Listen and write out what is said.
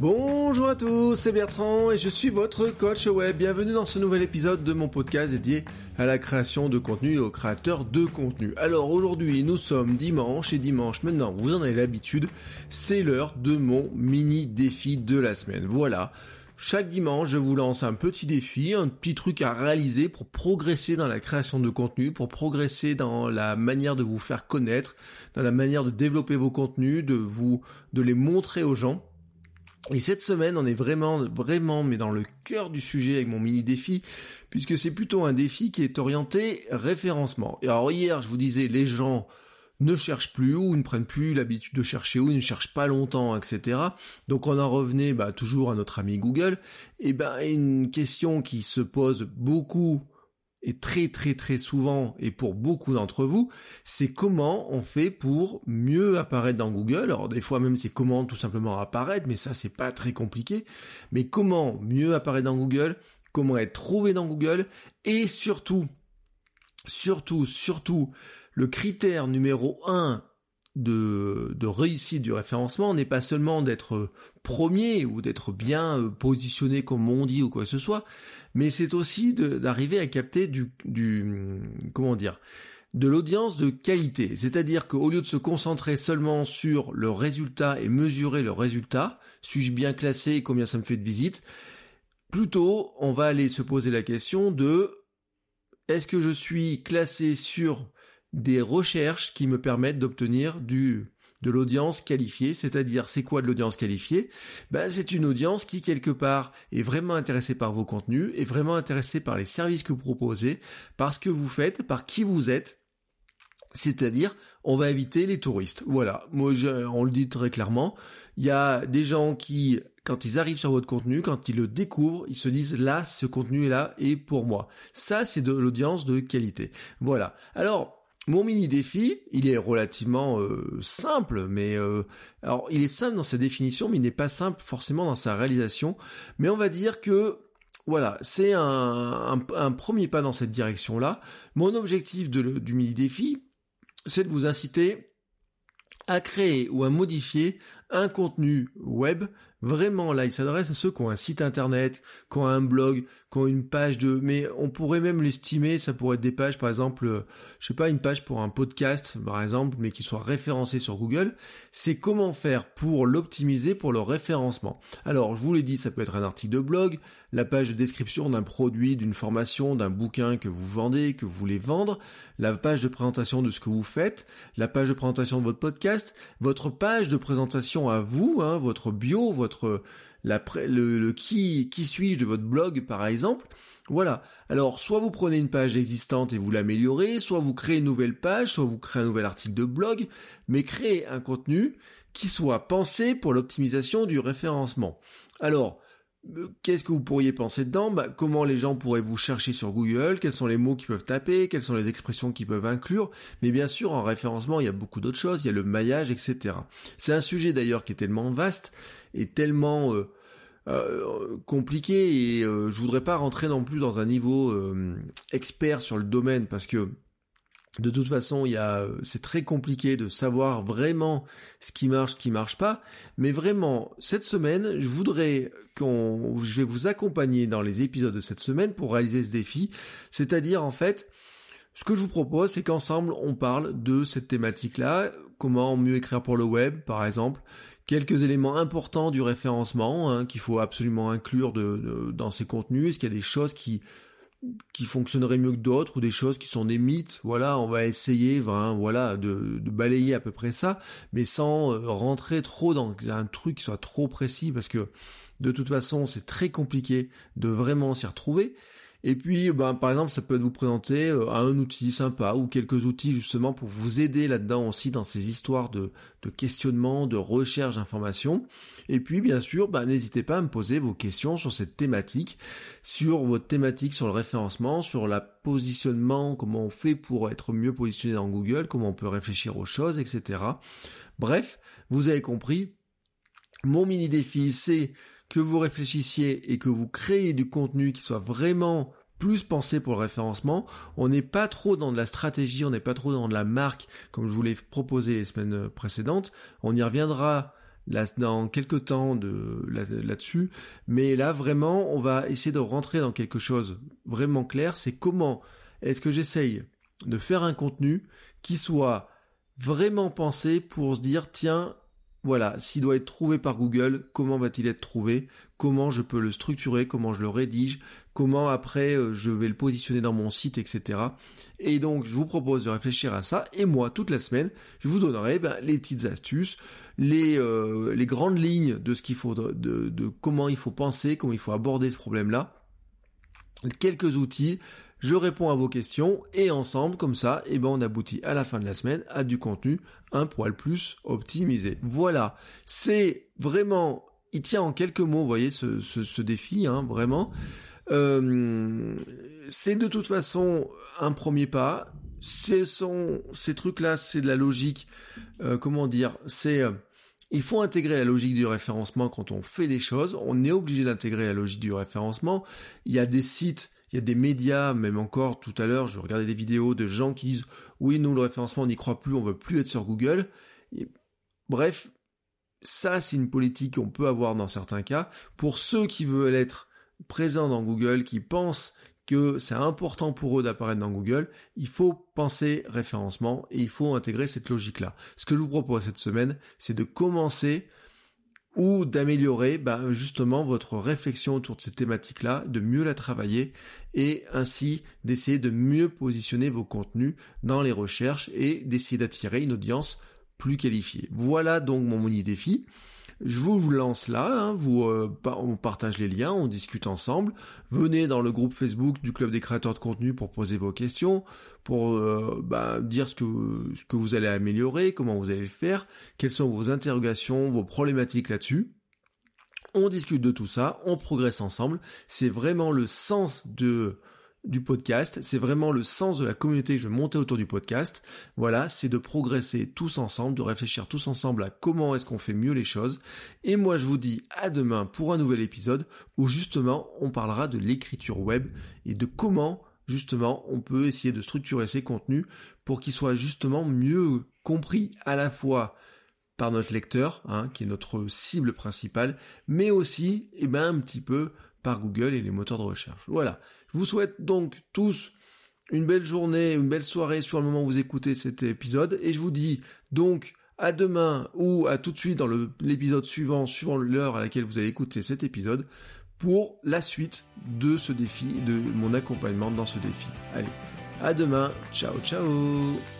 Bonjour à tous, c'est Bertrand et je suis votre coach web. Bienvenue dans ce nouvel épisode de mon podcast dédié à la création de contenu et aux créateurs de contenu. Alors aujourd'hui, nous sommes dimanche et dimanche, maintenant vous en avez l'habitude, c'est l'heure de mon mini défi de la semaine. Voilà. Chaque dimanche, je vous lance un petit défi, un petit truc à réaliser pour progresser dans la création de contenu, pour progresser dans la manière de vous faire connaître, dans la manière de développer vos contenus, de vous, de les montrer aux gens. Et cette semaine, on est vraiment, vraiment, mais dans le cœur du sujet avec mon mini défi, puisque c'est plutôt un défi qui est orienté référencement. Et alors hier, je vous disais, les gens ne cherchent plus ou ne prennent plus l'habitude de chercher ou ils ne cherchent pas longtemps, etc. Donc on en revenait bah, toujours à notre ami Google. Et ben une question qui se pose beaucoup et très très très souvent, et pour beaucoup d'entre vous, c'est comment on fait pour mieux apparaître dans Google. Alors des fois même c'est comment tout simplement apparaître, mais ça c'est pas très compliqué. Mais comment mieux apparaître dans Google, comment être trouvé dans Google, et surtout, surtout, surtout, le critère numéro un de, de réussite du référencement n'est pas seulement d'être premier ou d'être bien euh, positionné comme on dit ou quoi que ce soit, mais c'est aussi d'arriver à capter du, du comment dire de l'audience de qualité. C'est-à-dire qu'au lieu de se concentrer seulement sur le résultat et mesurer le résultat, suis-je bien classé et combien ça me fait de visites, plutôt on va aller se poser la question de est-ce que je suis classé sur des recherches qui me permettent d'obtenir du de l'audience qualifiée, c'est-à-dire c'est quoi de l'audience qualifiée? Ben, C'est une audience qui quelque part est vraiment intéressée par vos contenus, est vraiment intéressée par les services que vous proposez, par ce que vous faites, par qui vous êtes, c'est-à-dire on va éviter les touristes. Voilà, moi on le dit très clairement, il y a des gens qui quand ils arrivent sur votre contenu, quand ils le découvrent, ils se disent là, ce contenu est là et pour moi. Ça, c'est de l'audience de qualité. Voilà. Alors, mon mini défi, il est relativement euh, simple, mais euh, alors il est simple dans sa définition, mais il n'est pas simple forcément dans sa réalisation. Mais on va dire que voilà, c'est un, premier pas dans cette direction-là. Mon objectif du mini défi, c'est de vous inciter à créer ou à modifier un contenu web Vraiment, là, il s'adresse à ceux qui ont un site internet, qui ont un blog, qui ont une page de... Mais on pourrait même l'estimer, ça pourrait être des pages, par exemple, euh, je sais pas, une page pour un podcast, par exemple, mais qui soit référencé sur Google. C'est comment faire pour l'optimiser pour le référencement. Alors, je vous l'ai dit, ça peut être un article de blog, la page de description d'un produit, d'une formation, d'un bouquin que vous vendez, que vous voulez vendre, la page de présentation de ce que vous faites, la page de présentation de votre podcast, votre page de présentation à vous, hein, votre bio, votre le, qui, qui suis-je de votre blog par exemple. Voilà. Alors, soit vous prenez une page existante et vous l'améliorez, soit vous créez une nouvelle page, soit vous créez un nouvel article de blog, mais créez un contenu qui soit pensé pour l'optimisation du référencement. Alors, qu'est-ce que vous pourriez penser dedans? Bah, Comment les gens pourraient vous chercher sur Google? Quels sont les mots qu'ils peuvent taper? Quelles sont les expressions qu'ils peuvent inclure? Mais bien sûr, en référencement, il y a beaucoup d'autres choses. Il y a le maillage, etc. C'est un sujet d'ailleurs qui est tellement vaste est tellement euh, euh, compliqué et euh, je voudrais pas rentrer non plus dans un niveau expert sur le domaine parce que de toute façon, il y a, c'est très compliqué de savoir vraiment ce qui marche, ce qui marche pas. Mais vraiment, cette semaine, je voudrais qu'on, je vais vous accompagner dans les épisodes de cette semaine pour réaliser ce défi. C'est-à-dire, en fait, ce que je vous propose, c'est qu'ensemble, on parle de cette thématique-là. Comment mieux écrire pour le web, par exemple quelques éléments importants du référencement hein, qu'il faut absolument inclure dans ces contenus. Est-ce qu'il y a des choses qui qui fonctionneraient mieux que d'autres ou des choses qui sont des mythes Voilà, on va essayer, voilà, de, de, balayer à peu près ça, mais sans euh, rentrer trop dans un truc qui soit trop précis parce que de toute façon, c'est très compliqué de vraiment s'y retrouver. Et puis, ben, par exemple, ça peut être vous présenter euh, un outil sympa ou quelques outils justement pour vous aider là-dedans aussi dans ces histoires de, de questionnement, de recherche d'informations. Et puis, bien sûr, ben, n'hésitez pas à me poser vos questions sur cette thématique, sur votre thématique sur le référencement, sur la positionnement, comment on fait pour être mieux positionné dans Google, comment on peut réfléchir aux choses, etc. Bref, vous avez compris, mon mini défi, c'est que vous réfléchissiez et que vous créez du contenu qui soit vraiment plus pensé pour le référencement. On n'est pas trop dans de la stratégie, on n'est pas trop dans de la marque, comme je vous l'ai proposé les semaines précédentes. On y reviendra dans quelques temps de, là-dessus. Mais là, vraiment, on va essayer de rentrer dans quelque chose vraiment clair. C'est comment est-ce que j'essaye de faire un contenu qui soit vraiment pensé pour se dire, tiens, voilà, s'il doit être trouvé par Google, comment va-t-il être trouvé? Comment je peux le structurer? Comment je le rédige? Comment après euh, je vais le positionner dans mon site, etc. Et donc je vous propose de réfléchir à ça. Et moi, toute la semaine, je vous donnerai ben, les petites astuces, les, euh, les grandes lignes de ce qu'il faut, de comment il faut penser, comment il faut aborder ce problème-là, quelques outils je réponds à vos questions et ensemble, comme ça, eh ben, on aboutit à la fin de la semaine à du contenu un poil plus optimisé. Voilà, c'est vraiment, il tient en quelques mots, vous voyez, ce, ce, défi, hein, vraiment. Euh, c'est de toute façon un premier pas. C'est ces trucs-là, c'est de la logique. Euh, comment dire C'est euh, il faut intégrer la logique du référencement quand on fait des choses. On est obligé d'intégrer la logique du référencement. Il y a des sites il y a des médias, même encore tout à l'heure, je regardais des vidéos de gens qui disent oui, nous le référencement on n'y croit plus, on veut plus être sur Google. bref, ça c'est une politique qu'on peut avoir dans certains cas. Pour ceux qui veulent être présents dans Google, qui pensent que c'est important pour eux d'apparaître dans Google, il faut penser référencement et il faut intégrer cette logique-là. Ce que je vous propose cette semaine, c'est de commencer ou d'améliorer bah, justement votre réflexion autour de cette thématique-là, de mieux la travailler et ainsi d'essayer de mieux positionner vos contenus dans les recherches et d'essayer d'attirer une audience plus qualifiée. Voilà donc mon mini défi. Je vous lance là, hein, vous, euh, on partage les liens, on discute ensemble. Venez dans le groupe Facebook du Club des créateurs de contenu pour poser vos questions, pour euh, bah, dire ce que, ce que vous allez améliorer, comment vous allez faire, quelles sont vos interrogations, vos problématiques là-dessus. On discute de tout ça, on progresse ensemble. C'est vraiment le sens de du podcast. C'est vraiment le sens de la communauté que je vais monter autour du podcast. Voilà, c'est de progresser tous ensemble, de réfléchir tous ensemble à comment est-ce qu'on fait mieux les choses. Et moi, je vous dis à demain pour un nouvel épisode où justement on parlera de l'écriture web et de comment justement on peut essayer de structurer ces contenus pour qu'ils soient justement mieux compris à la fois par notre lecteur, hein, qui est notre cible principale, mais aussi, eh ben, un petit peu par Google et les moteurs de recherche. Voilà. Je vous souhaite donc tous une belle journée, une belle soirée sur le moment où vous écoutez cet épisode. Et je vous dis donc à demain ou à tout de suite dans l'épisode suivant, suivant l'heure à laquelle vous allez écouter cet épisode, pour la suite de ce défi, de mon accompagnement dans ce défi. Allez, à demain. Ciao, ciao.